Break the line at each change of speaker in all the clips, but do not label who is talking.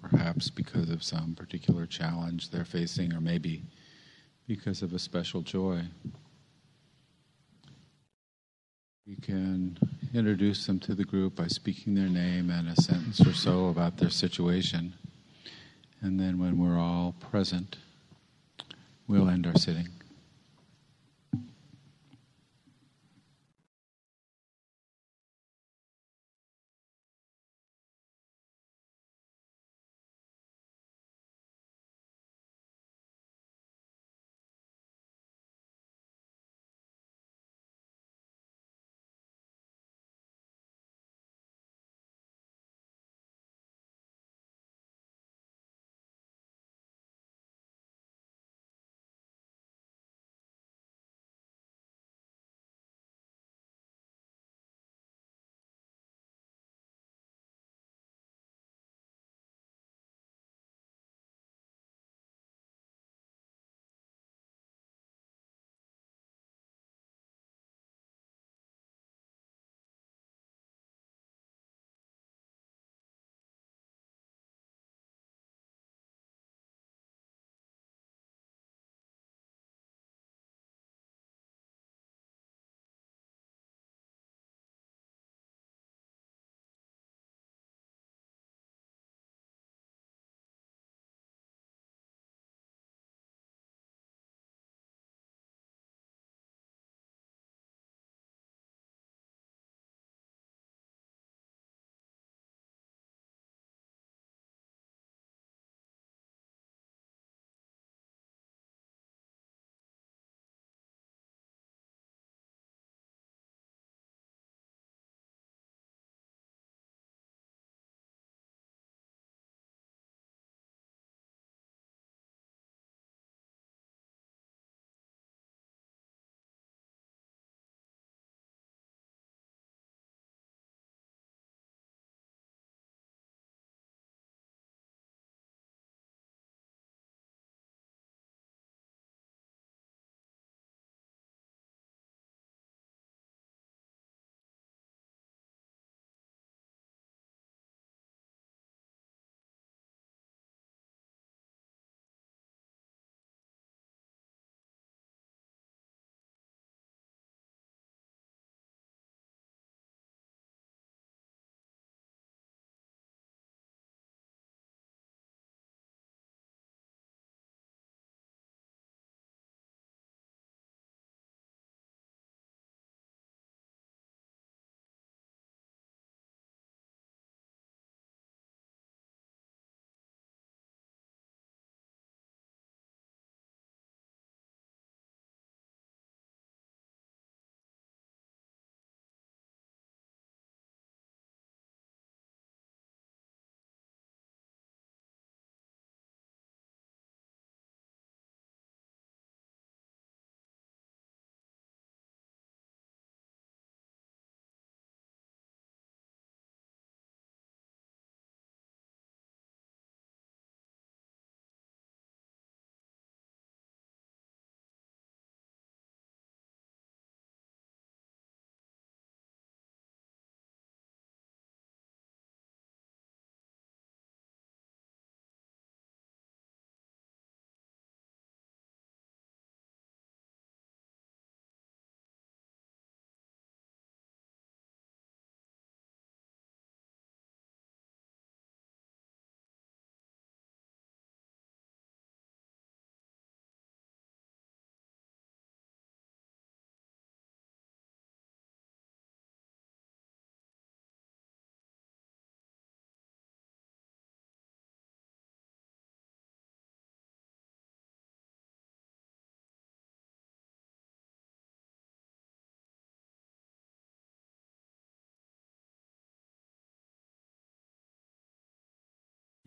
perhaps because of some particular challenge they're facing, or maybe because of a special joy. We can introduce them to the group by speaking their name and a sentence or so about their situation. And then, when we're all present, we'll end our sitting.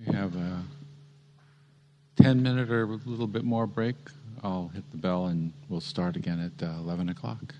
We have a 10 minute or a little bit more break. I'll hit the bell and we'll start again at uh, 11 o'clock.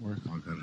Work?
I'll go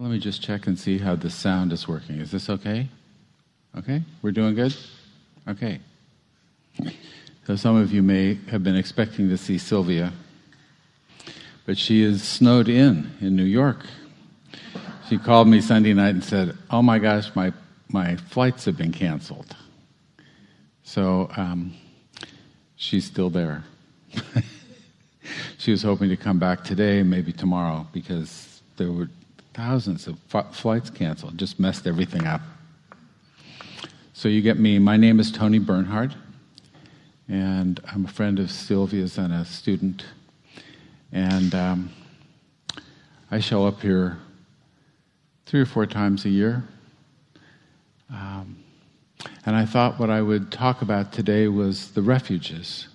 Let me just check and see how the sound is working. Is this okay? Okay? We're doing good? Okay. So some of you may have been expecting to see Sylvia, but she is snowed in in New York. She called me Sunday night and said, Oh my gosh, my, my flights have been canceled. So um, she's still there. she was hoping to come back today, maybe tomorrow, because there were thousands of f- flights canceled. Just messed everything up. So you get me. My name is Tony Bernhard, and I'm a friend of Sylvia's and a student. And um, I show up here three or four times a year. Um, and I thought what I would talk about today was the refuges.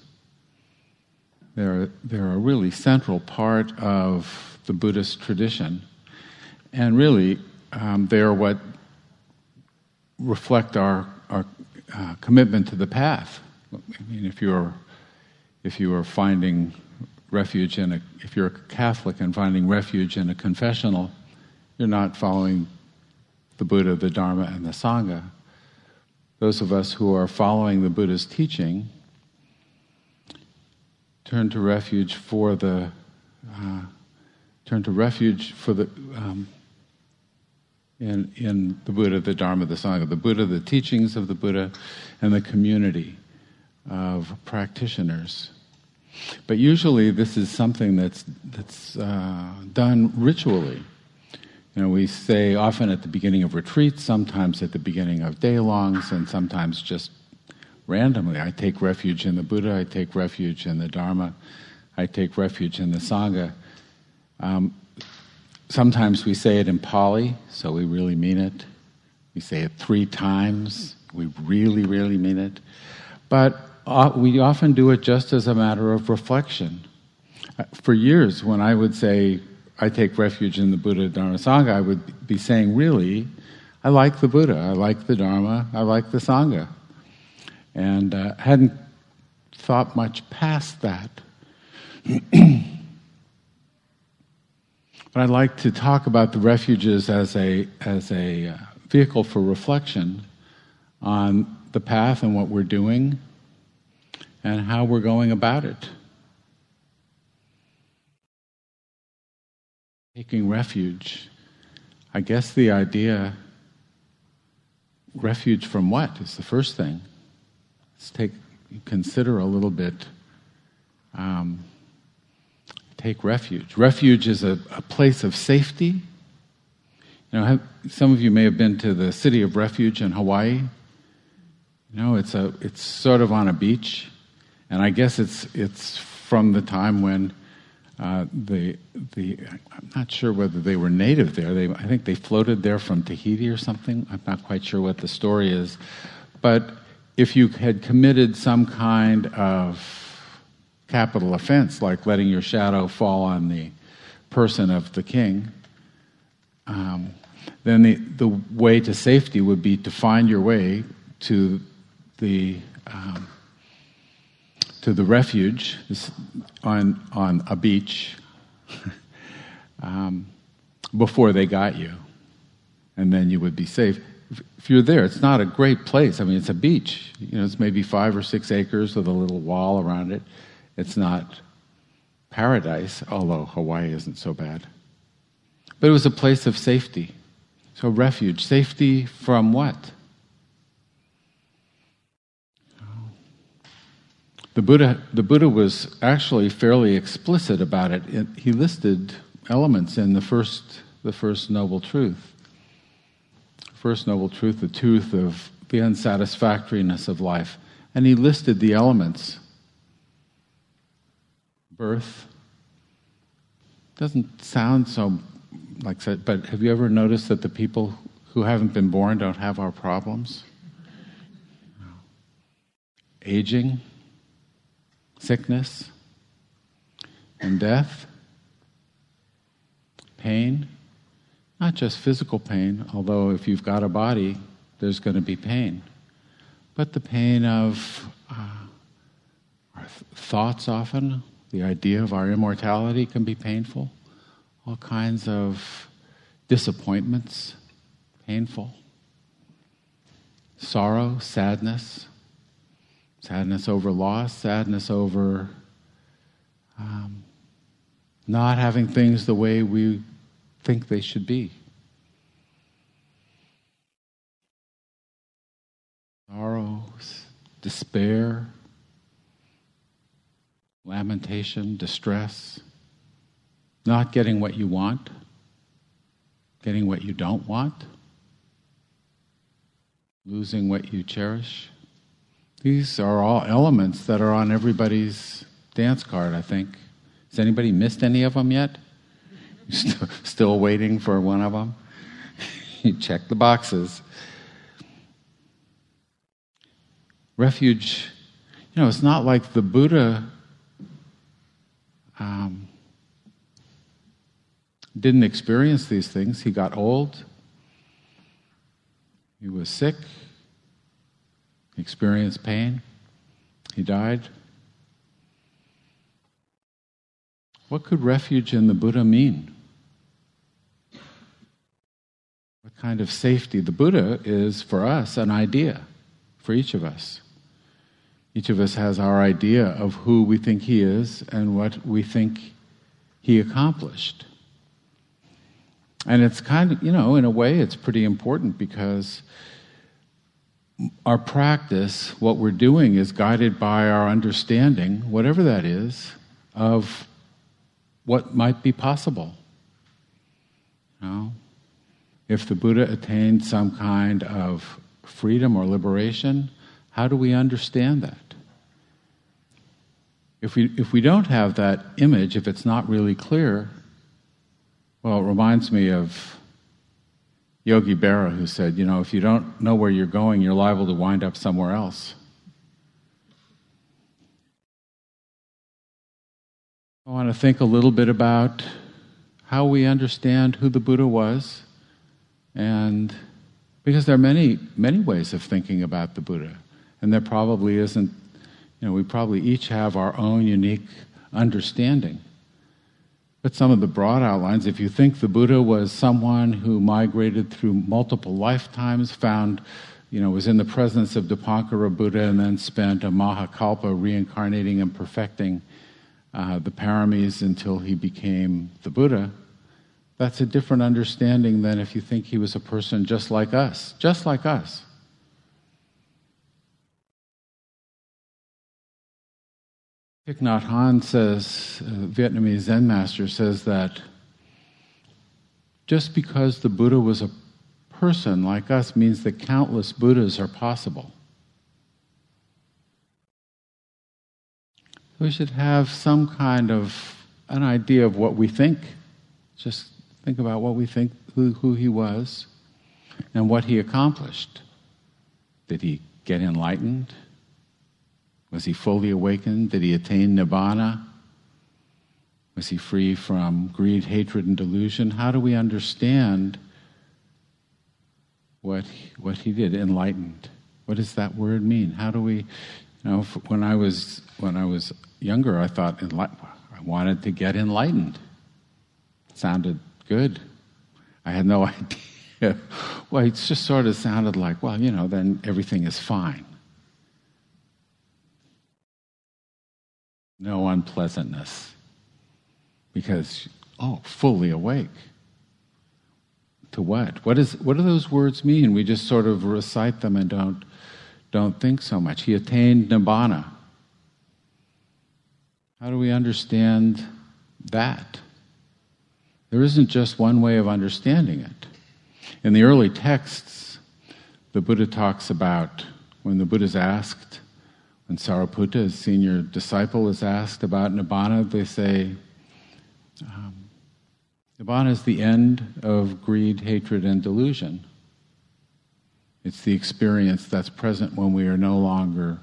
They're, they're a really central part of the Buddhist tradition. And really, um, they are what reflect our, our uh, commitment to the path. I mean, if you're, if you are finding refuge in a, if you're a Catholic and finding refuge in a confessional, you're not following the Buddha, the Dharma, and the Sangha. Those of us who are following the Buddha's teaching turn to refuge for the uh, turn to refuge for the um, in, in the Buddha, the Dharma, the Sangha, the Buddha, the teachings of the Buddha, and the community of practitioners. But usually, this is something that's that's uh, done ritually. You know, we say often at the beginning of retreats, sometimes at the beginning of day longs, and sometimes just randomly. I take refuge in the Buddha, I take refuge in the Dharma, I take refuge in the Sangha. Um, sometimes we say it in Pali, so we really mean it. We say it three times, we really, really mean it. But we often do it just as a matter of reflection. Uh, for years, when I would say, I take refuge in the Buddha, Dharma, Sangha, I would be saying, really, I like the Buddha, I like the Dharma, I like the Sangha. And uh, hadn't thought much past that. but I'd like to talk about the refuges as a, as a uh, vehicle for reflection on the path and what we're doing and how we're going about it. Taking refuge. I guess the idea refuge from what is the first thing. Let's take consider a little bit um, take refuge. Refuge is a, a place of safety. You know, have, some of you may have been to the city of refuge in Hawaii. You know, it's a it's sort of on a beach, and I guess it's it's from the time when uh, the the I'm not sure whether they were native there. They I think they floated there from Tahiti or something. I'm not quite sure what the story is, but if you had committed some kind of capital offense, like letting your shadow fall on the person of the king, um, then the, the way to safety would be to find your way to the um, to the refuge on on a beach um, before they got you, and then you would be safe. If you're there, it's not a great place. I mean, it's a beach. You know, it's maybe five or six acres with a little wall around it. It's not paradise, although Hawaii isn't so bad. But it was a place of safety. So, refuge. Safety from what? The Buddha, the Buddha was actually fairly explicit about it. it. He listed elements in the first, the first noble truth. First noble truth, the truth of the unsatisfactoriness of life. And he listed the elements birth. Doesn't sound so like that, but have you ever noticed that the people who haven't been born don't have our problems? Aging, sickness, and death, pain, not just physical pain, although if you've got a body, there's going to be pain, but the pain of uh, our th- thoughts often, the idea of our immortality can be painful. All kinds of disappointments, painful. Sorrow, sadness, sadness over loss, sadness over um, not having things the way we think they should be. Sorrow, despair, lamentation, distress, not getting what you want, getting what you don't want, losing what you cherish. These are all elements that are on everybody's dance card, I think. Has anybody missed any of them yet? Still, waiting for one of them? you check the boxes. Refuge, you know, it's not like the Buddha um, didn't experience these things. He got old, he was sick, he experienced pain, he died. What could refuge in the Buddha mean? What kind of safety? The Buddha is, for us, an idea, for each of us. Each of us has our idea of who we think he is and what we think he accomplished. And it's kind of, you know, in a way, it's pretty important because our practice, what we're doing, is guided by our understanding, whatever that is, of what might be possible. You know? If the Buddha attained some kind of freedom or liberation, how do we understand that? If we, if we don't have that image, if it's not really clear, well, it reminds me of Yogi Berra, who said, you know, if you don't know where you're going, you're liable to wind up somewhere else. I want to think a little bit about how we understand who the Buddha was, and because there are many, many ways of thinking about the Buddha, and there probably isn't you know, we probably each have our own unique understanding. But some of the broad outlines, if you think the Buddha was someone who migrated through multiple lifetimes, found, you know, was in the presence of Dipankara Buddha, and then spent a Mahakalpa reincarnating and perfecting uh, the paramis until he became the Buddha, that's a different understanding than if you think he was a person just like us, just like us. Thich Nhat Hanh says, uh, Vietnamese Zen master says that just because the Buddha was a person like us means that countless Buddhas are possible. We should have some kind of an idea of what we think. Just think about what we think, who, who he was, and what he accomplished. Did he get enlightened? Was he fully awakened? Did he attain nibbana? Was he free from greed, hatred, and delusion? How do we understand what he, what he did? Enlightened. What does that word mean? How do we, you know, when I was when I was younger, I thought I wanted to get enlightened. It sounded good. I had no idea. well, it just sort of sounded like, well, you know, then everything is fine. No unpleasantness. Because, oh, fully awake. To what? What, is, what do those words mean? We just sort of recite them and don't, don't think so much. He attained nibbana. How do we understand that? There isn't just one way of understanding it. In the early texts, the Buddha talks about when the Buddha is asked, when Sariputta, his senior disciple, is asked about Nibbana, they say, um, Nibbana is the end of greed, hatred, and delusion. It's the experience that's present when we are no longer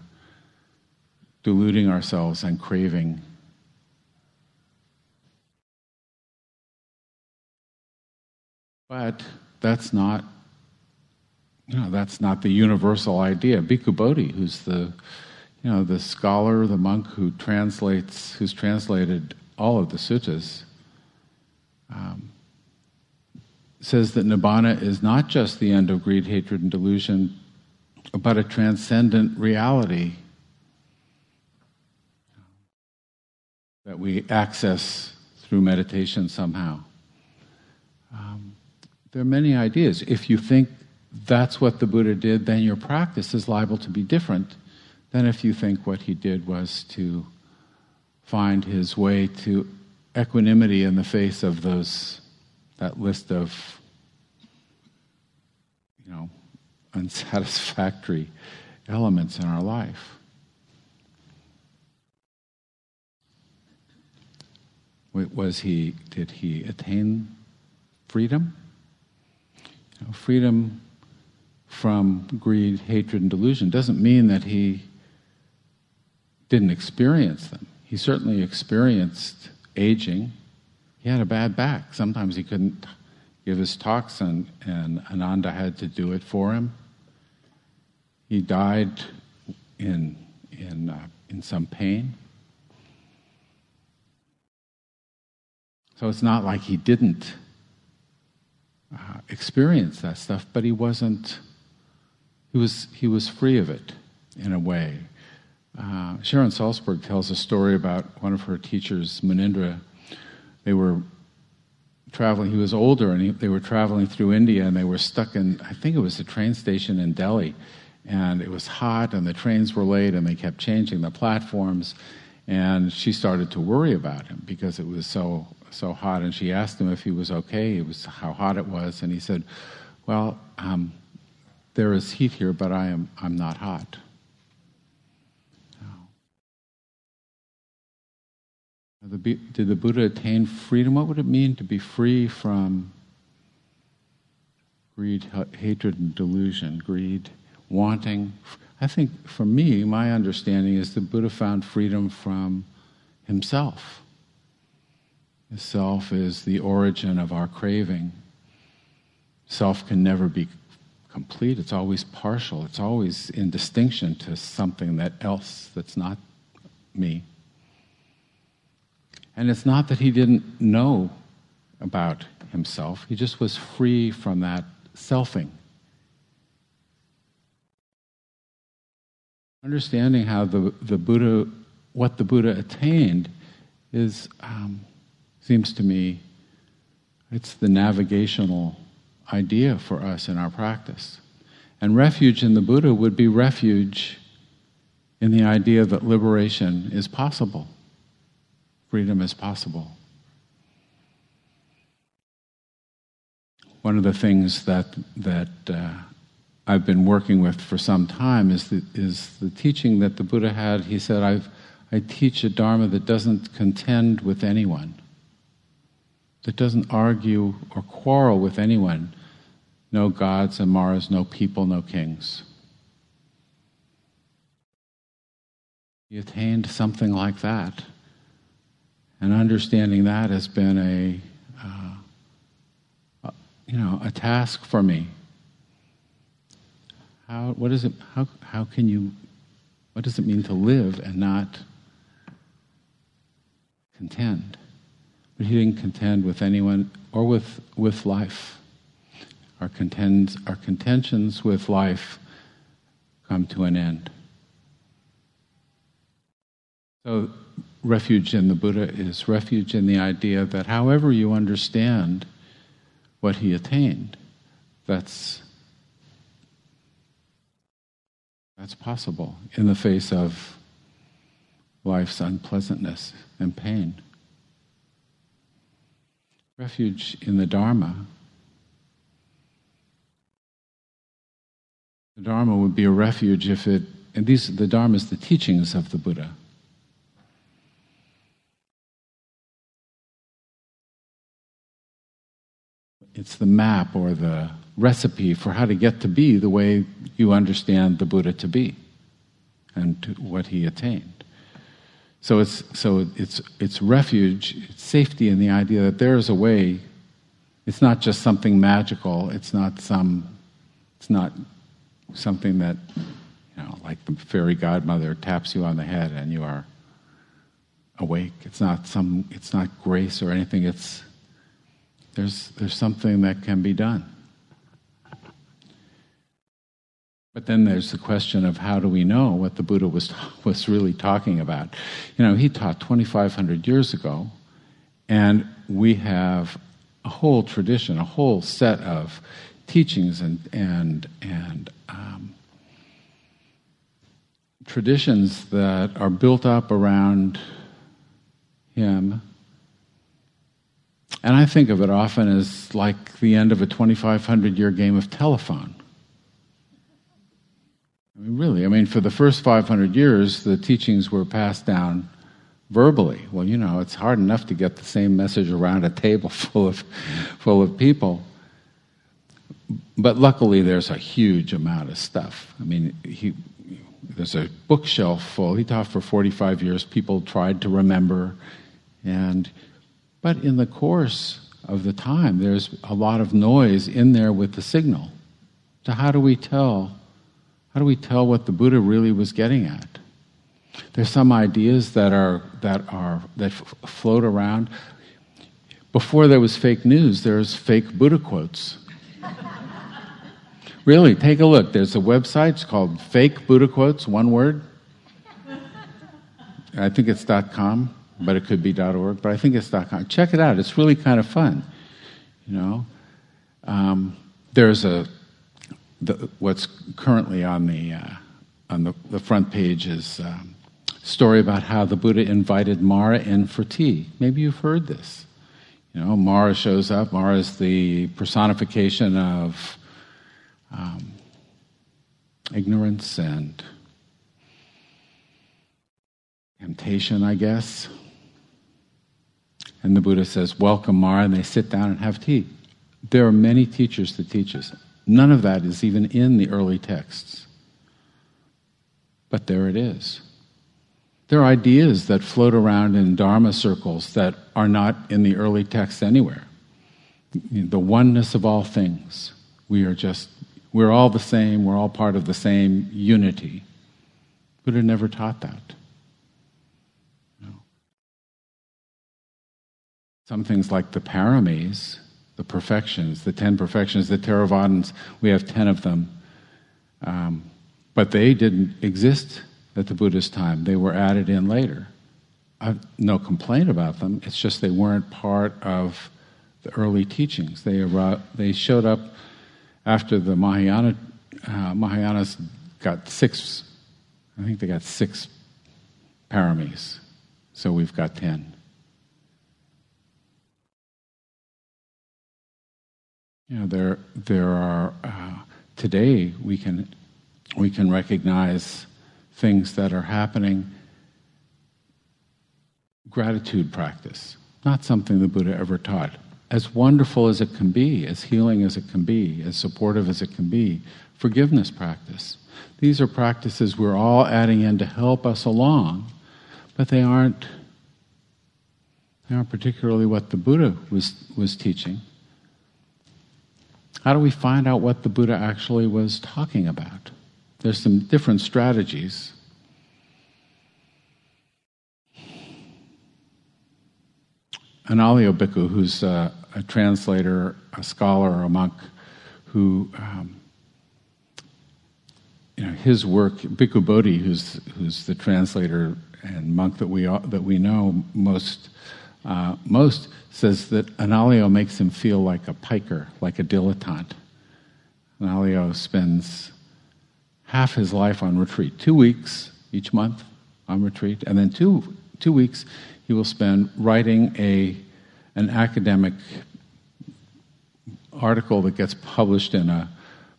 deluding ourselves and craving But that's not, you know, that's not the universal idea. Bhikkhu Bodhi, who's the, you know, the scholar, the monk who translates, who's translated all of the suttas, um, says that nibbana is not just the end of greed, hatred, and delusion, but a transcendent reality that we access through meditation somehow. Um, there are many ideas. If you think that's what the Buddha did, then your practice is liable to be different than if you think what he did was to find his way to equanimity in the face of those that list of you know unsatisfactory elements in our life. Was he did he attain freedom? You know, freedom from greed, hatred, and delusion doesn't mean that he didn't experience them. He certainly experienced aging. He had a bad back. Sometimes he couldn't give his talks, and, and Ananda had to do it for him. He died in, in, uh, in some pain. So it's not like he didn't uh, experience that stuff, but he wasn't. He was he was free of it in a way. Uh, Sharon Salzberg tells a story about one of her teachers, Munindra. They were traveling. He was older, and he, they were traveling through India, and they were stuck in. I think it was a train station in Delhi, and it was hot, and the trains were late, and they kept changing the platforms. And she started to worry about him because it was so so hot, and she asked him if he was okay. It was how hot it was, and he said, "Well, um, there is heat here, but I am I'm not hot." Did the Buddha attain freedom? What would it mean to be free from greed, hatred, and delusion? Greed, wanting. I think for me, my understanding is the Buddha found freedom from himself. The self is the origin of our craving. Self can never be complete, it's always partial, it's always in distinction to something that else that's not me. And it's not that he didn't know about himself, he just was free from that selfing. Understanding how the, the Buddha, what the Buddha attained, is um, seems to me it's the navigational idea for us in our practice. And refuge in the Buddha would be refuge in the idea that liberation is possible, freedom is possible. One of the things that, that uh, I've been working with for some time is the, is the teaching that the Buddha had. He said, I've, I teach a Dharma that doesn't contend with anyone, that doesn't argue or quarrel with anyone. No gods and Mars, no people, no kings. He attained something like that. And understanding that has been a, uh, you know, a task for me. How, what is it, how, how can you, what does it mean to live and not contend? But he didn't contend with anyone or with, with life. Our, contends, our contentions with life come to an end. So, refuge in the Buddha is refuge in the idea that however you understand what he attained, that's, that's possible in the face of life's unpleasantness and pain. Refuge in the Dharma. The Dharma would be a refuge if it, and these, the Dharma is the teachings of the Buddha. It's the map or the recipe for how to get to be the way you understand the Buddha to be and to what he attained. So it's so it's it's refuge, it's safety in the idea that there is a way. It's not just something magical. It's not some. It's not something that you know, like the fairy godmother taps you on the head and you are awake. It's not some. It's not grace or anything. It's there's, there's something that can be done. But then there's the question of how do we know what the Buddha was, was really talking about? You know, he taught 2,500 years ago, and we have a whole tradition, a whole set of teachings and, and, and um, traditions that are built up around him and I think of it often as like the end of a 2,500 year game of telephone. I mean, really, I mean, for the first 500 years, the teachings were passed down verbally. Well, you know, it's hard enough to get the same message around a table full of, full of people. But luckily, there's a huge amount of stuff. I mean, he, there's a bookshelf full. He taught for 45 years. People tried to remember, and but in the course of the time, there's a lot of noise in there with the signal. So how do we tell? How do we tell what the Buddha really was getting at? There's some ideas that are that are that f- float around. Before there was fake news, there's fake Buddha quotes. really, take a look. There's a website. It's called Fake Buddha Quotes. One word. I think it's dot .com but it could be .org. But I think it's .com. Check it out. It's really kind of fun. You know, um, there's a the, what's currently on the uh, on the, the, front page is um, story about how the Buddha invited Mara in for tea. Maybe you've heard this. You know, Mara shows up. Mara is the personification of um, ignorance and temptation, I guess. And the Buddha says, Welcome, Mara, and they sit down and have tea. There are many teachers that teach us. None of that is even in the early texts. But there it is. There are ideas that float around in Dharma circles that are not in the early texts anywhere. The oneness of all things. We are just, we're all the same, we're all part of the same unity. Buddha never taught that. Some things like the paramis, the perfections, the ten perfections, the Theravadins, we have ten of them. Um, but they didn't exist at the Buddha's time. They were added in later. I've no complaint about them. It's just they weren't part of the early teachings. They, they showed up after the Mahayana, uh, Mahayanas got six I think they got six paramis, so we've got ten. You know, there there are uh, today we can we can recognize things that are happening. Gratitude practice, not something the Buddha ever taught. As wonderful as it can be, as healing as it can be, as supportive as it can be, forgiveness practice. These are practices we're all adding in to help us along, but they aren't they aren't particularly what the Buddha was, was teaching. How do we find out what the Buddha actually was talking about? There's some different strategies. Analayo Bhikkhu, who's a, a, translator, a scholar, a monk, who, um, you know, his work, Bhikkhu Bodhi, who's, who's the translator and monk that we, that we know most, uh, most says that Analayo makes him feel like a piker, like a dilettante. Analayo spends half his life on retreat, two weeks each month on retreat, and then two, two weeks he will spend writing a, an academic article that gets published in a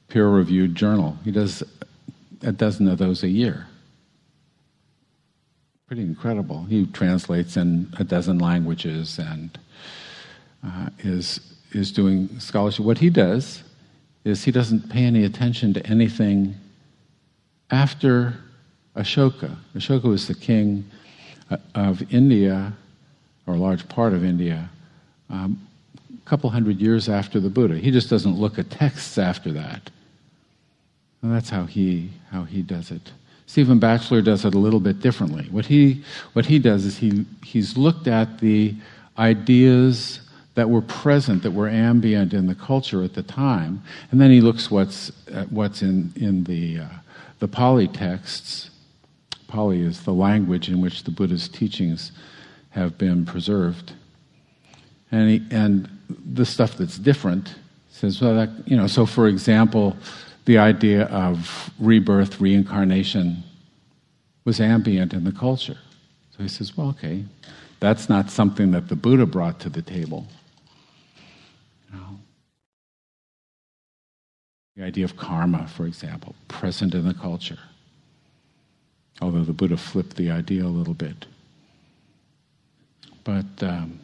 peer reviewed journal. He does a dozen of those a year. Pretty incredible. He translates in a dozen languages and uh, is, is doing scholarship. What he does is he doesn't pay any attention to anything after Ashoka. Ashoka was the king uh, of India, or a large part of India, um, a couple hundred years after the Buddha. He just doesn't look at texts after that. And that's how he, how he does it. Stephen Batchelor does it a little bit differently. What he, what he does is he, he's looked at the ideas that were present, that were ambient in the culture at the time, and then he looks what's, at what's in, in the, uh, the Pali texts. Pali is the language in which the Buddha's teachings have been preserved. And, he, and the stuff that's different says, well, that, you know, so for example, the idea of rebirth, reincarnation was ambient in the culture. So he says, well, okay, that's not something that the Buddha brought to the table. The idea of karma, for example, present in the culture. Although the Buddha flipped the idea a little bit. But um,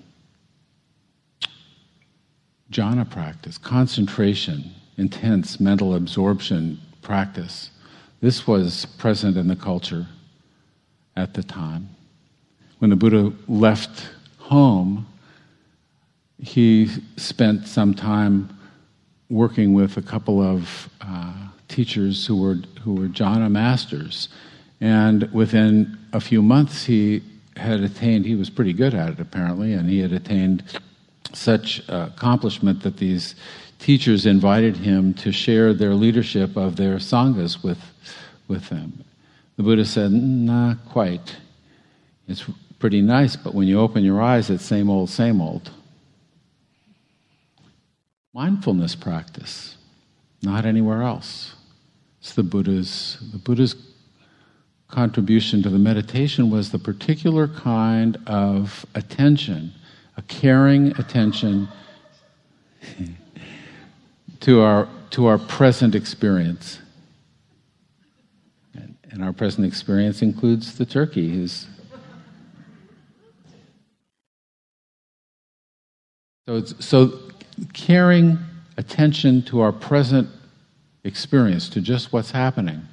jhana practice, concentration, intense mental absorption practice, this was present in the culture at the time. When the Buddha left home, he spent some time working with a couple of uh, teachers who were who were jhana masters, and within a few months he had attained. He was pretty good at it apparently, and he had attained such uh, accomplishment that these teachers invited him to share their leadership of their sanghas with with them. The Buddha said, "Not quite. It's pretty nice, but when you open your eyes, it's same old, same old." mindfulness practice, not anywhere else. It's the Buddha's the Buddha's contribution to the meditation was the particular kind of attention, a caring attention to our to our present experience. And, and our present experience includes the turkey who's so, so caring attention to our present experience, to just what's happening.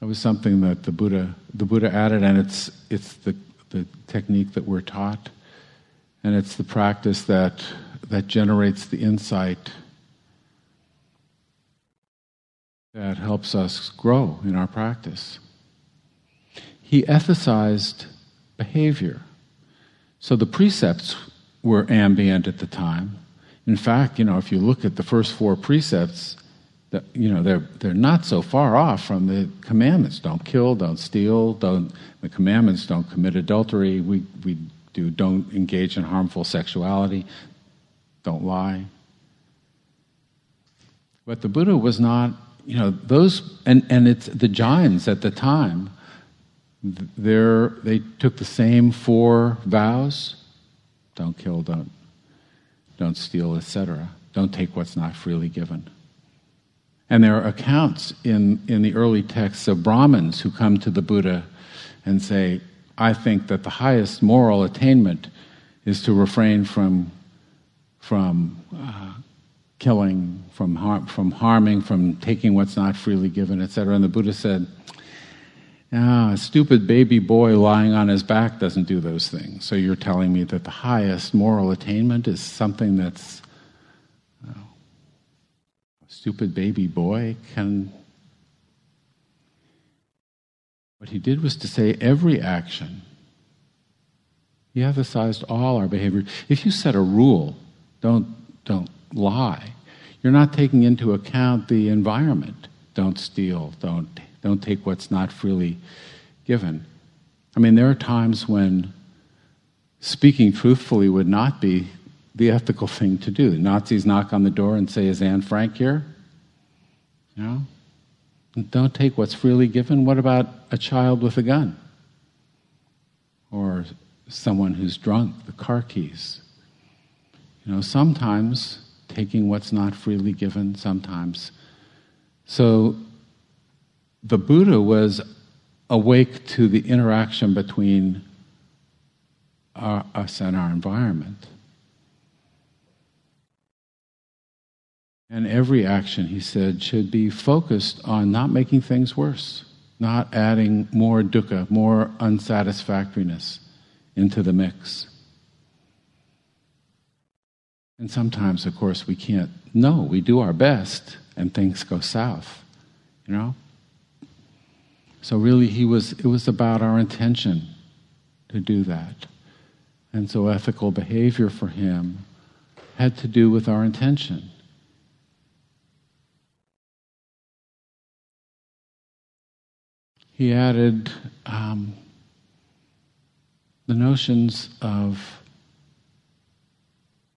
It was something that the Buddha, the Buddha added, and it's, it's the, the technique that we're taught, and it's the practice that, that generates the insight that helps us grow in our practice. He ethicized behavior. So the precepts were ambient at the time. In fact, you know, if you look at the first four precepts, that, you know, they're, they're not so far off from the commandments. Don't kill, don't steal, don't, the commandments don't commit adultery, we, we do don't engage in harmful sexuality, don't lie. But the Buddha was not, you know, those, and, and it's the Jains at the time, they took the same four vows don't kill, don't, don't steal, etc. Don't take what's not freely given. And there are accounts in, in the early texts of Brahmins who come to the Buddha and say, I think that the highest moral attainment is to refrain from, from uh, killing, from, har- from harming, from taking what's not freely given, etc. And the Buddha said, ah, a stupid baby boy lying on his back doesn't do those things. So you're telling me that the highest moral attainment is something that's a stupid baby boy can. What he did was to say every action. He emphasized all our behavior. If you set a rule, don't, don't lie, you're not taking into account the environment. Don't steal, don't don't take what's not freely given. I mean, there are times when speaking truthfully would not be the ethical thing to do. Nazis knock on the door and say, Is Anne Frank here? You know? Don't take what's freely given. What about a child with a gun? Or someone who's drunk, the car keys? You know, sometimes taking what's not freely given, sometimes. So the Buddha was awake to the interaction between our, us and our environment. And every action, he said, should be focused on not making things worse, not adding more dukkha, more unsatisfactoriness into the mix. And sometimes, of course, we can't know. We do our best and things go south, you know? So really, he was, it was about our intention to do that. And so ethical behavior for him had to do with our intention. He added um, the notions of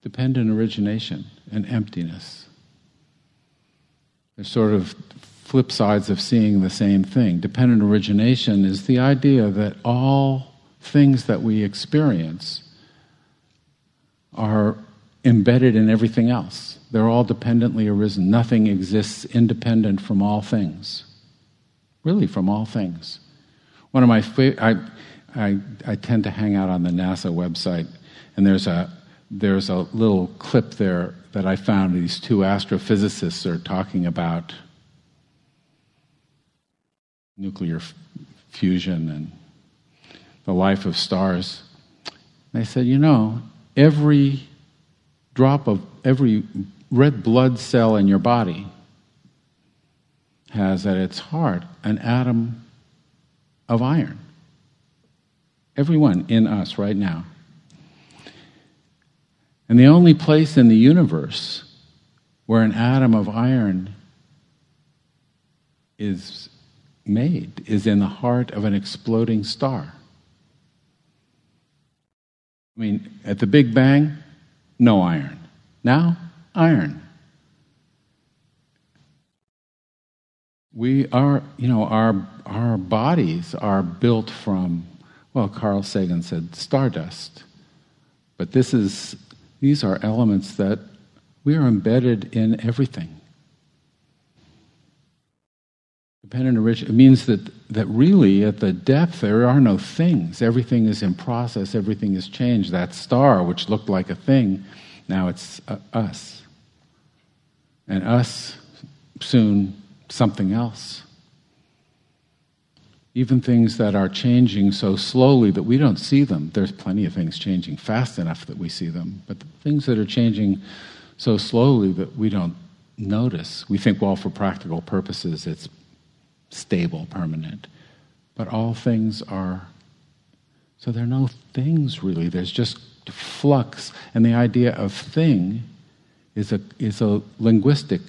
dependent origination and emptiness. They're sort of flip sides of seeing the same thing. Dependent origination is the idea that all things that we experience are embedded in everything else. They're all dependently arisen. Nothing exists independent from all things. Really, from all things. One of my favorite, I, I, I tend to hang out on the NASA website, and there's a, there's a little clip there that I found. These two astrophysicists are talking about nuclear f- fusion and the life of stars. They said, you know, every drop of every red blood cell in your body has at its heart an atom of iron. Everyone in us right now. And the only place in the universe where an atom of iron is made is in the heart of an exploding star. I mean, at the Big Bang, no iron. Now, iron. We are, you know, our, our bodies are built from, well, Carl Sagan said stardust. But this is, these are elements that we are embedded in everything. Dependent original, it means that, that really at the depth there are no things. Everything is in process, everything is changed. That star, which looked like a thing, now it's uh, us. And us, soon something else. Even things that are changing so slowly that we don't see them. There's plenty of things changing fast enough that we see them, but the things that are changing so slowly that we don't notice, we think, well, for practical purposes, it's stable, permanent. But all things are, so there are no things really, there's just flux. And the idea of thing is a, is a linguistic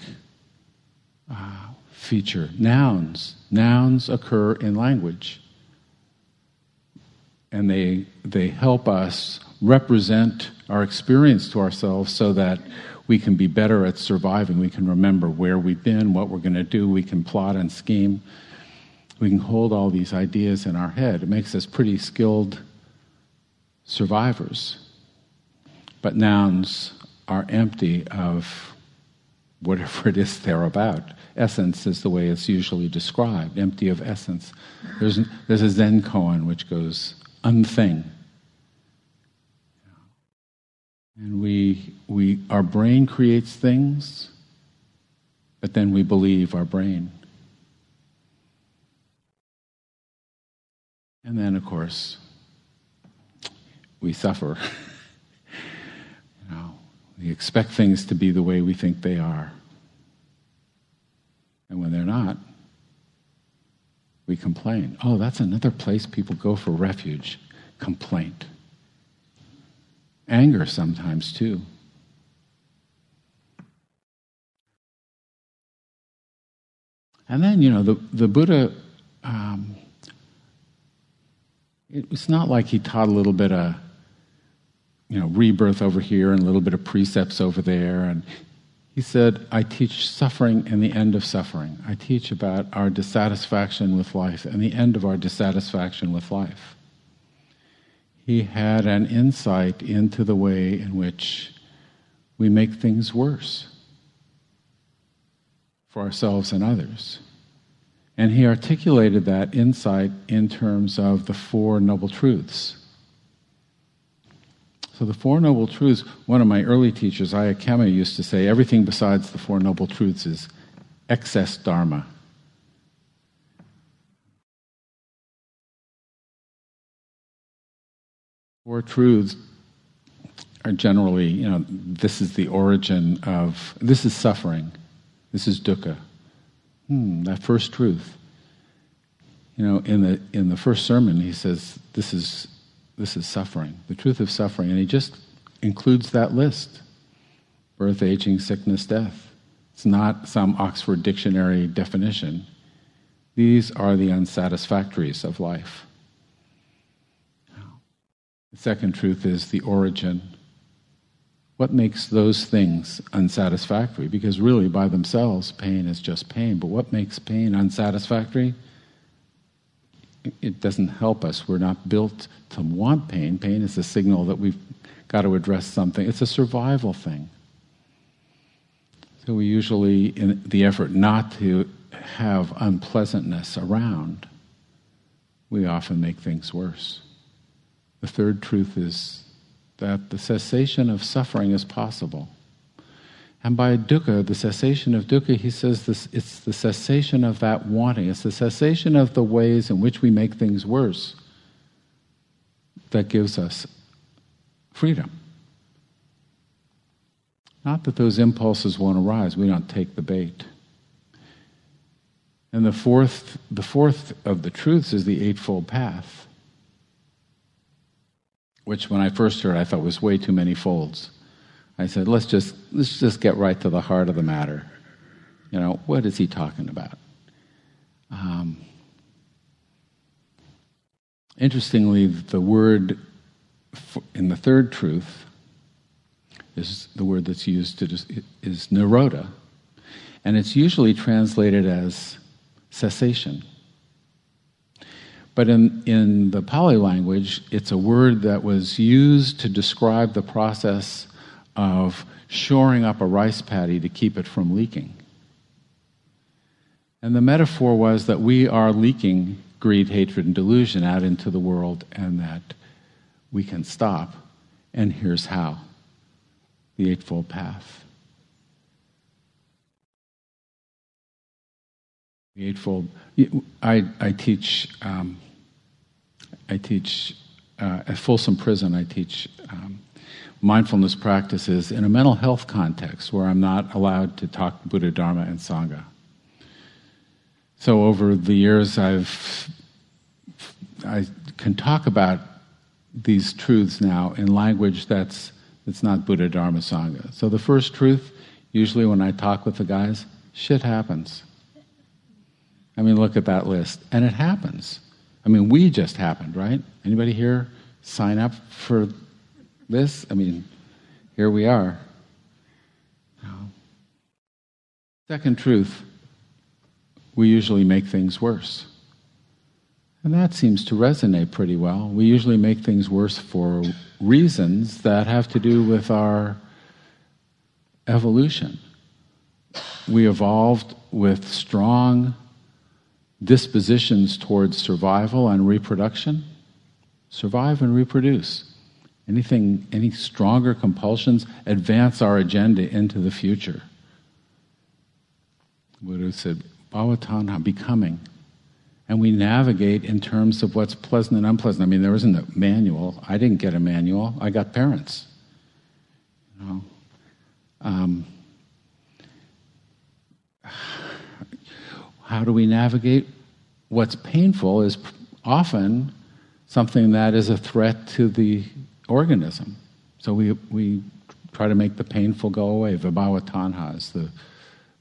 uh, feature. Nouns. Nouns occur in language. And they, they help us represent our experience to ourselves so that we can be better at surviving. We can remember where we've been, what we're going to do. We can plot and scheme. We can hold all these ideas in our head. It makes us pretty skilled survivors. But nouns are empty of whatever it is they're about. Essence is the way it's usually described, empty of essence. There's, there's a Zen koan which goes, unthing. And we, we, our brain creates things, but then we believe our brain. And then, of course, we suffer. we expect things to be the way we think they are. And when they're not, we complain. Oh, that's another place people go for refuge complaint. Anger sometimes, too. And then, you know, the, the Buddha, um, it's not like he taught a little bit of, you know, rebirth over here and a little bit of precepts over there. And he said, I teach suffering and the end of suffering. I teach about our dissatisfaction with life and the end of our dissatisfaction with life he had an insight into the way in which we make things worse for ourselves and others. And he articulated that insight in terms of the Four Noble Truths. So, the Four Noble Truths, one of my early teachers, Ayya Khema, used to say everything besides the Four Noble Truths is excess Dharma. Four truths are generally, you know, this is the origin of, this is suffering, this is dukkha. Hmm, that first truth. You know, in the in the first sermon, he says this is this is suffering, the truth of suffering, and he just includes that list: birth, aging, sickness, death. It's not some Oxford Dictionary definition. These are the unsatisfactories of life. The second truth is the origin. What makes those things unsatisfactory? Because really, by themselves, pain is just pain. But what makes pain unsatisfactory? It doesn't help us. We're not built to want pain. Pain is a signal that we've got to address something. It's a survival thing. So we usually, in the effort not to have unpleasantness around, we often make things worse. The third truth is that the cessation of suffering is possible. And by dukkha, the cessation of dukkha, he says this, it's the cessation of that wanting. It's the cessation of the ways in which we make things worse that gives us freedom. Not that those impulses won't arise, we don't take the bait. And the fourth, the fourth of the truths is the Eightfold Path which when I first heard I thought was way too many folds. I said, let's just, let's just get right to the heart of the matter. You know, what is he talking about? Um, interestingly, the word in the third truth is the word that's used to is nirodha, and it's usually translated as cessation. But in, in the Pali language, it's a word that was used to describe the process of shoring up a rice paddy to keep it from leaking. And the metaphor was that we are leaking greed, hatred, and delusion out into the world, and that we can stop. And here's how the Eightfold Path. The Eightfold. I, I teach um, I teach uh, at Folsom Prison, I teach um, mindfulness practices in a mental health context where I'm not allowed to talk Buddha, Dharma, and Sangha. So over the years, I've I can talk about these truths now in language that's that's not Buddha, Dharma, Sangha. So the first truth, usually when I talk with the guys, shit happens. I mean, look at that list, and it happens. I mean, we just happened, right? Anybody here sign up for this. I mean, here we are. Second truth, we usually make things worse. And that seems to resonate pretty well. We usually make things worse for reasons that have to do with our evolution. We evolved with strong dispositions towards survival and reproduction. Survive and reproduce. Anything, any stronger compulsions advance our agenda into the future. Buddha said, Bhavatanha, becoming. And we navigate in terms of what's pleasant and unpleasant. I mean, there isn't a manual. I didn't get a manual. I got parents. You know, um, how do we navigate? What's painful is often something that is a threat to the organism. So we, we try to make the painful go away. Vibhava tanha is the,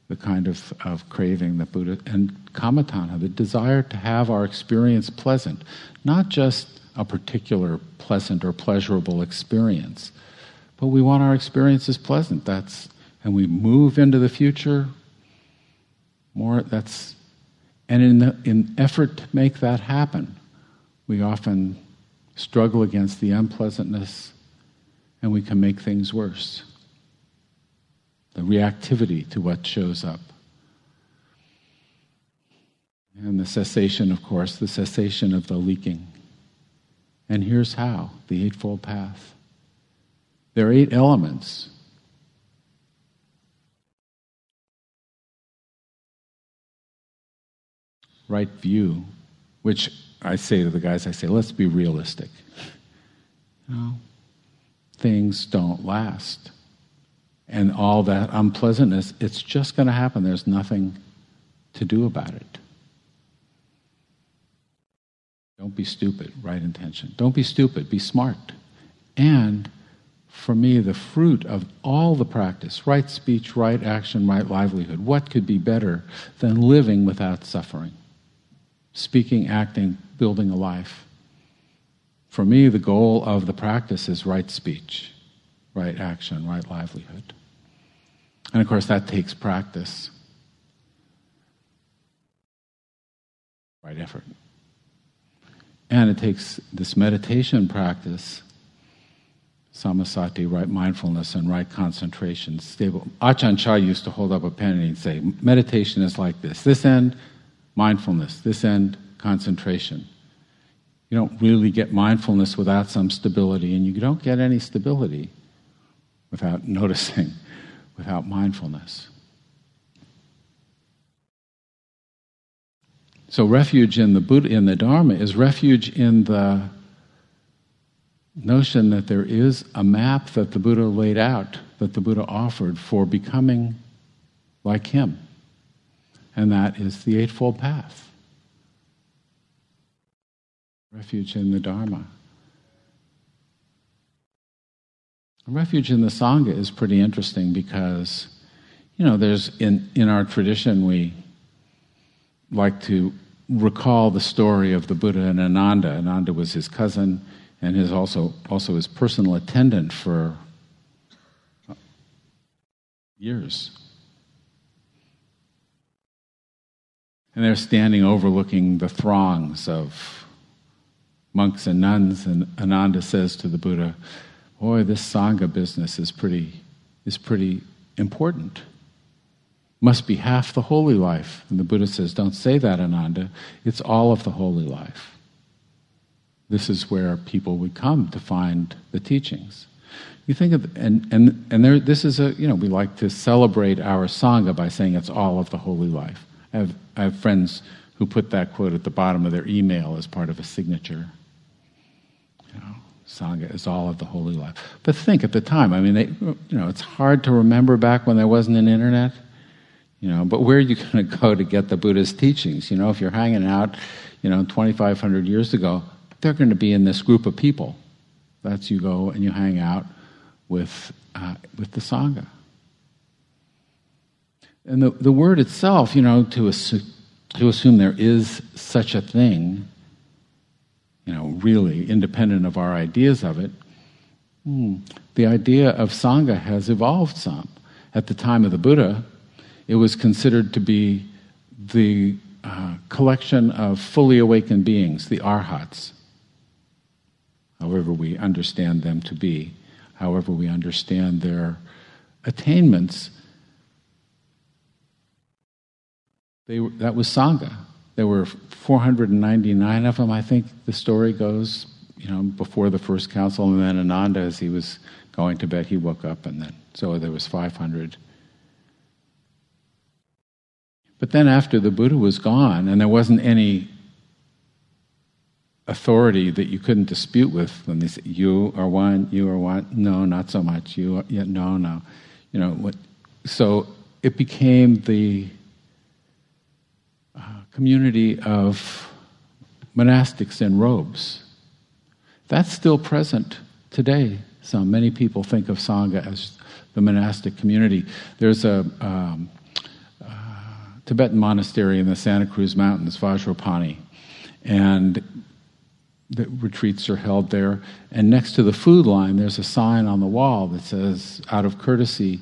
the kind of, of craving that Buddha, and kamatanha, the desire to have our experience pleasant, not just a particular pleasant or pleasurable experience, but we want our experiences pleasant. That's, and we move into the future more, that's, and in the in effort to make that happen, we often struggle against the unpleasantness and we can make things worse. The reactivity to what shows up. And the cessation, of course, the cessation of the leaking. And here's how the Eightfold Path. There are eight elements. Right view, which I say to the guys, I say, let's be realistic. You know, things don't last. And all that unpleasantness, it's just going to happen. There's nothing to do about it. Don't be stupid, right intention. Don't be stupid, be smart. And for me, the fruit of all the practice right speech, right action, right livelihood what could be better than living without suffering? Speaking, acting, building a life. For me, the goal of the practice is right speech, right action, right livelihood. And of course, that takes practice, right effort. And it takes this meditation practice, sammasati, right mindfulness, and right concentration, stable. Ajahn Chah used to hold up a pen and he'd say, Meditation is like this this end, mindfulness, this end, concentration. You don't really get mindfulness without some stability, and you don't get any stability without noticing, without mindfulness. So refuge in the Buddha in the Dharma is refuge in the notion that there is a map that the Buddha laid out, that the Buddha offered for becoming like him. And that is the Eightfold Path. Refuge in the Dharma. Refuge in the Sangha is pretty interesting because, you know, there's in, in our tradition we like to recall the story of the Buddha and Ananda. Ananda was his cousin and his also also his personal attendant for years. And they're standing overlooking the throngs of monks and nuns, and Ananda says to the Buddha, Boy, this Sangha business is pretty, is pretty important. Must be half the holy life. And the Buddha says, Don't say that, Ananda. It's all of the holy life. This is where people would come to find the teachings. You think of, and, and, and there, this is a, you know, we like to celebrate our Sangha by saying it's all of the holy life. I have, I have friends who put that quote at the bottom of their email as part of a signature. You know, Sangha is all of the holy life. But think at the time, I mean, they, you know, it's hard to remember back when there wasn't an internet. You know, but where are you going to go to get the Buddha's teachings? You know, if you're hanging out, you know, 2,500 years ago, they're going to be in this group of people. That's you go and you hang out with, uh, with the Sangha. And the, the word itself, you know, to, to assume there is such a thing, you know, really independent of our ideas of it, hmm, the idea of Sangha has evolved some. At the time of the Buddha, it was considered to be the uh, collection of fully awakened beings, the arhats, however we understand them to be, however we understand their attainments. They, that was Sangha. There were 499 of them, I think the story goes, you know, before the first council, and then Ananda, as he was going to bed, he woke up, and then so there was 500. But then after the Buddha was gone, and there wasn't any authority that you couldn't dispute with when they said, you are one, you are one, no, not so much, you are, yeah, no, no. You know, what, so it became the community of monastics in robes. That's still present today. So many people think of Sangha as the monastic community. There's a um, uh, Tibetan monastery in the Santa Cruz Mountains, Vajrapani, and the retreats are held there. And next to the food line, there's a sign on the wall that says, out of courtesy,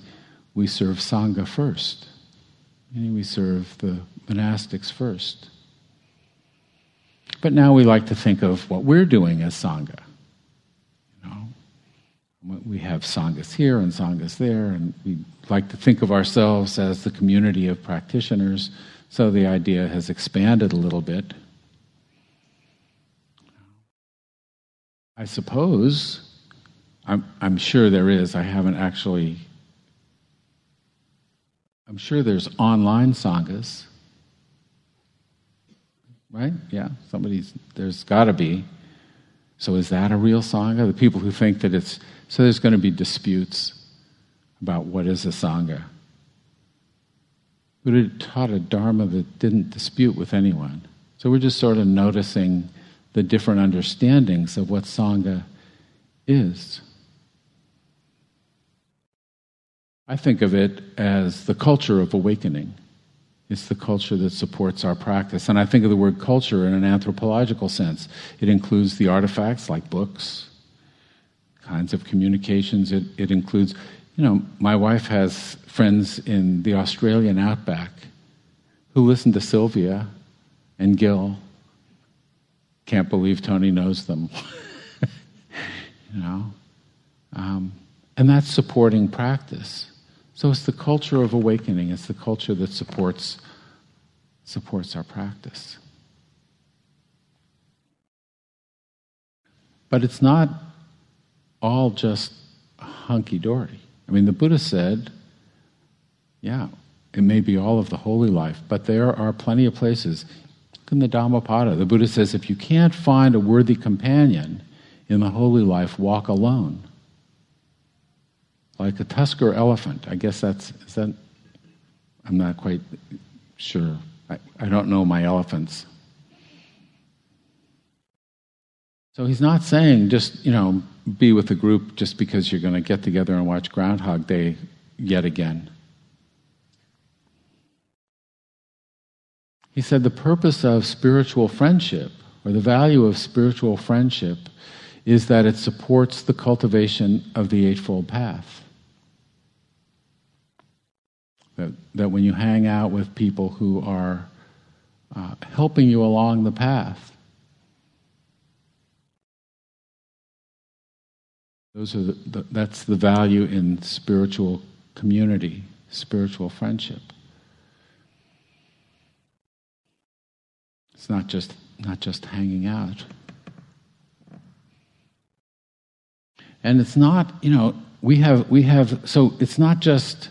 we serve Sangha first. Meaning we serve the monastics first. But now we like to think of what we're doing as Sangha. You know, we have Sanghas here and Sanghas there, and we like to think of ourselves as the community of practitioners, so the idea has expanded a little bit. I suppose, I'm, I'm sure there is, I haven't actually, I'm sure there's online sanghas right? Yeah, somebody's, there's got to be. So is that a real Sangha? The people who think that it's, so there's going to be disputes about what is a Sangha. Buddha taught a Dharma that didn't dispute with anyone. So we're just sort of noticing the different understandings of what Sangha is. I think of it as the culture of awakening. It's the culture that supports our practice. And I think of the word culture in an anthropological sense. It includes the artifacts like books, kinds of communications. It, it includes, you know, my wife has friends in the Australian outback who listen to Sylvia and Gil. Can't believe Tony knows them. you know? Um, and that's supporting practice. So it's the culture of awakening, it's the culture that supports, supports our practice. But it's not all just hunky dory. I mean, the Buddha said, yeah, it may be all of the holy life, but there are plenty of places. In the Dhammapada, the Buddha says, if you can't find a worthy companion in the holy life, walk alone like a tusker elephant. I guess that's, is that, I'm not quite sure. I, I don't know my elephants. So he's not saying just, you know, be with a group just because you're going to get together and watch Groundhog Day yet again. He said the purpose of spiritual friendship, or the value of spiritual friendship, is that it supports the cultivation of the Eightfold Path. That, that when you hang out with people who are uh, helping you along the path, those are the, the, that's the value in spiritual community, spiritual friendship. It's not just not just hanging out. And it's not, you know, we have we have so it's not just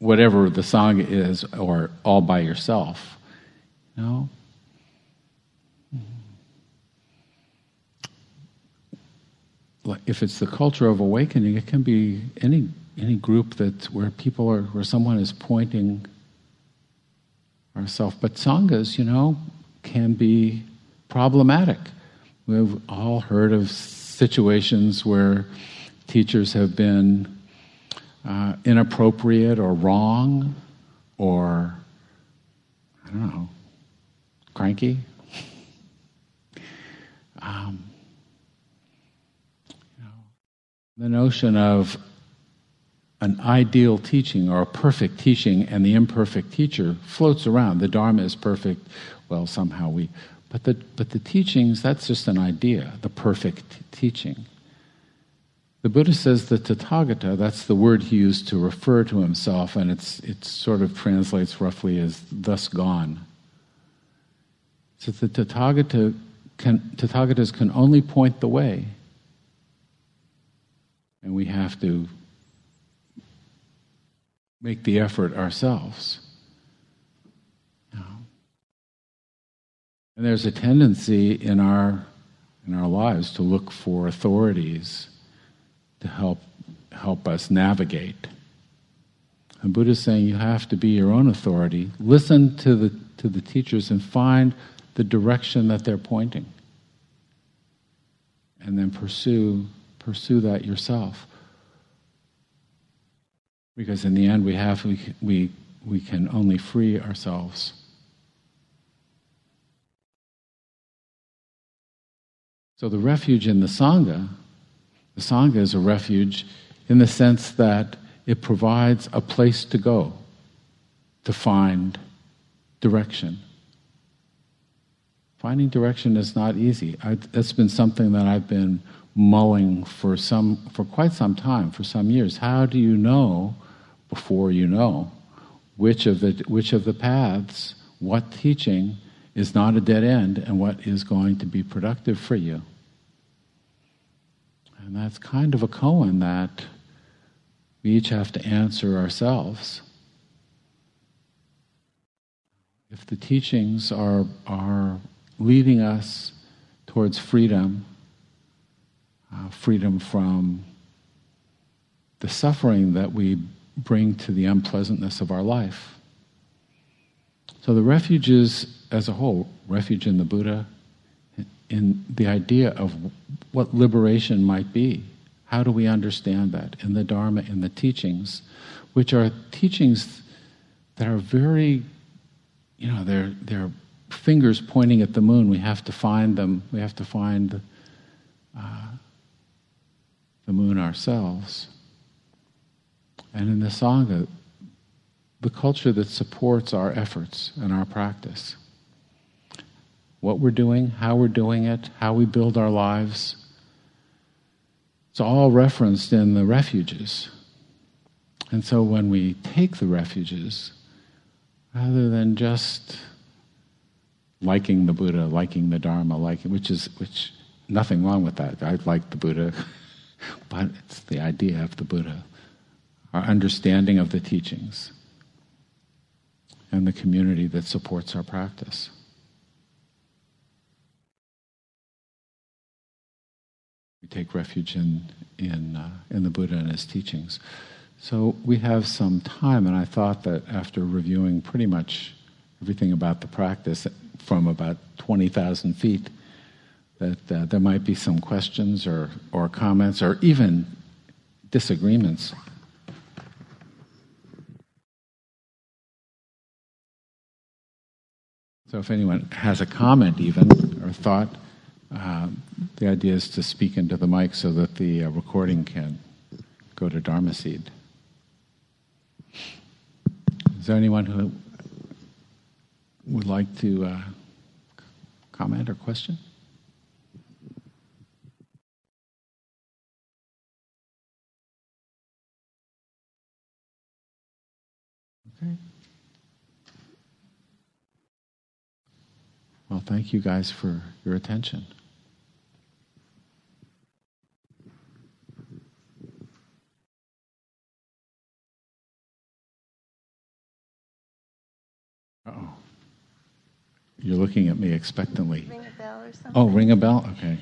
whatever the song is, or all by yourself. You know? If it's the culture of awakening, it can be any any group that where people are where someone is pointing ourselves. But sanghas, you know, can be problematic. We've all heard of situations where teachers have been uh, inappropriate or wrong or, I don't know, cranky. Um, the notion of an ideal teaching or a perfect teaching and the imperfect teacher floats around. The Dharma is perfect. Well, somehow we, but the, but the teachings, that's just an idea, the perfect teaching. The Buddha says the Tathagata, that's the word he used to refer to himself, and it's, it sort of translates roughly as thus gone. So the Tathagata can, Tathagatas can only point the way. And we have to make the effort ourselves. And there's a tendency in our in our lives to look for authorities to help help us navigate. And Buddha is saying you have to be your own authority. Listen to the to the teachers and find the direction that they're pointing. And then pursue pursue that yourself. Because in the end, we have we, we, we can only free ourselves. So the refuge in the Sangha, the Sangha is a refuge in the sense that it provides a place to go to find direction. Finding direction is not easy. I, that's been something that I've been mulling for some for quite some time, for some years. How do you know before you know which of the which of the paths, what teaching is not a dead end and what is going to be productive for you? And that's kind of a koan that we each have to answer ourselves. If the teachings are, are leading us towards freedom, uh, freedom from the suffering that we bring to the unpleasantness of our life. So the refuges as a whole, refuge in the Buddha, in the idea of what liberation might be. How do we understand that in the Dharma, in the teachings, which are teachings that are very, you know, they're, they're fingers pointing at the moon. We have to find them. We have to find uh, the moon ourselves. And in the Sangha, the culture that supports our efforts and our practice. What we're doing, how we're doing it, how we build our lives. It's all referenced in the refuges. And so when we take the refuges, rather than just liking the Buddha, liking the Dharma, liking which is which nothing wrong with that. I like the Buddha, but it's the idea of the Buddha, our understanding of the teachings, and the community that supports our practice. We take refuge in in uh, in the Buddha and his teachings. So we have some time, and I thought that after reviewing pretty much everything about the practice from about twenty thousand feet, that uh, there might be some questions or or comments or even disagreements. So if anyone has a comment, even or thought. Uh, the idea is to speak into the mic so that the uh, recording can go to Dharma Seed. Is there anyone who would like to uh, comment or question? Okay. Well, thank you guys for your attention. Oh You're looking at me expectantly.
Ring a bell or something?
Oh, ring a bell? Okay.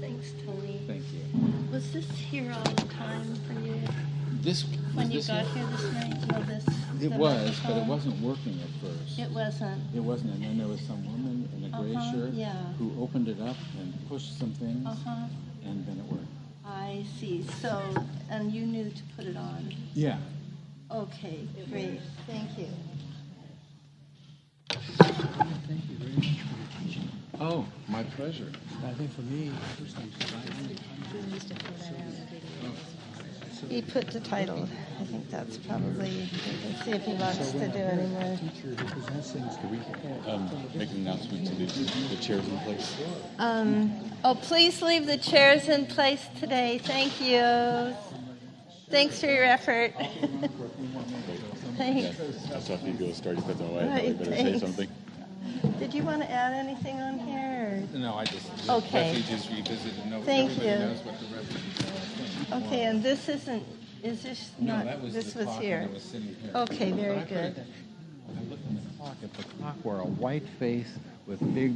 Thanks, Tony.
Thank you.
Was this here all the time for you
This
when you
this
got here this night? No, this.
It was, but it wasn't working at first.
It wasn't.
It wasn't, and then there was some woman in a gray
Uh-huh,
shirt
yeah.
who opened it up and pushed some things,
Uh huh.
and then it worked.
I see. So, and you knew to put it on.
Yeah,
Okay, great, thank you.
Thank you very much for your teaching. Oh, my pleasure.
I think for me, first thing is
He put the title. I think that's probably, you can see if he wants to do any more.
teacher who presents things to we
um, make an announcement to leave the chairs in place.
Um, oh, please leave the chairs in place today. Thank you. Thanks for your effort. Thanks.
So if you go start to put them away,
Right,
you better say something.
Did you want to add anything on here?
No, I just,
Okay.
refugees revisited. No,
Thank
everybody
you. Okay, and this isn't, is this
No,
not,
that was
this
the
was
clock
here?
it was sitting here.
Okay, very
I
good.
it- I looked in the clock, if the clock were a white face with big,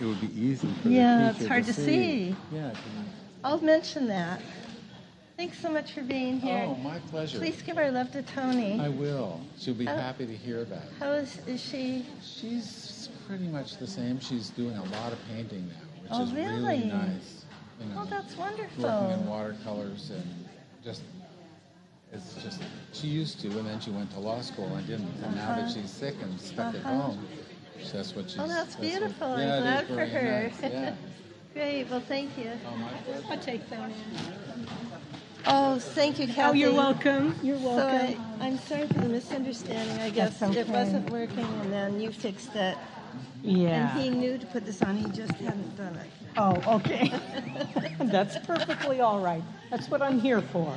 it would be easy for the
Yeah, it's
teacher
hard to see.
Yeah. it can-
I'll mention that. Thanks so much for being here.
Oh, my pleasure.
Please give our love to Toni.
I will. She'll be happy to hear about that.
How is, is she?
She's pretty much the same. She's doing a lot of painting now, which
Oh,
is really
really?
nice. You know,
Oh, that's wonderful.
working in watercolors and just it's just she used to, and then she went to law school and didn't. And now that
Uh-huh.
she's sick and stuck at
Uh-huh.
home, that's what she's.
Oh, that's
what-
beautiful. I'm glad for her.
nice, Yeah.
Great. Well, thank you.
Oh, my pleasure.
I'll take that in.
Oh, thank you,
Oh,
Kathy.
you're welcome. You're welcome.
So I,
welcome.
I'm sorry for the misunderstanding. I guess
That's
it wasn't working, and then you fixed it.
Yeah.
And he knew to put this on. He just hadn't done it.
Oh, okay. That's perfectly all right. That's what I'm here for.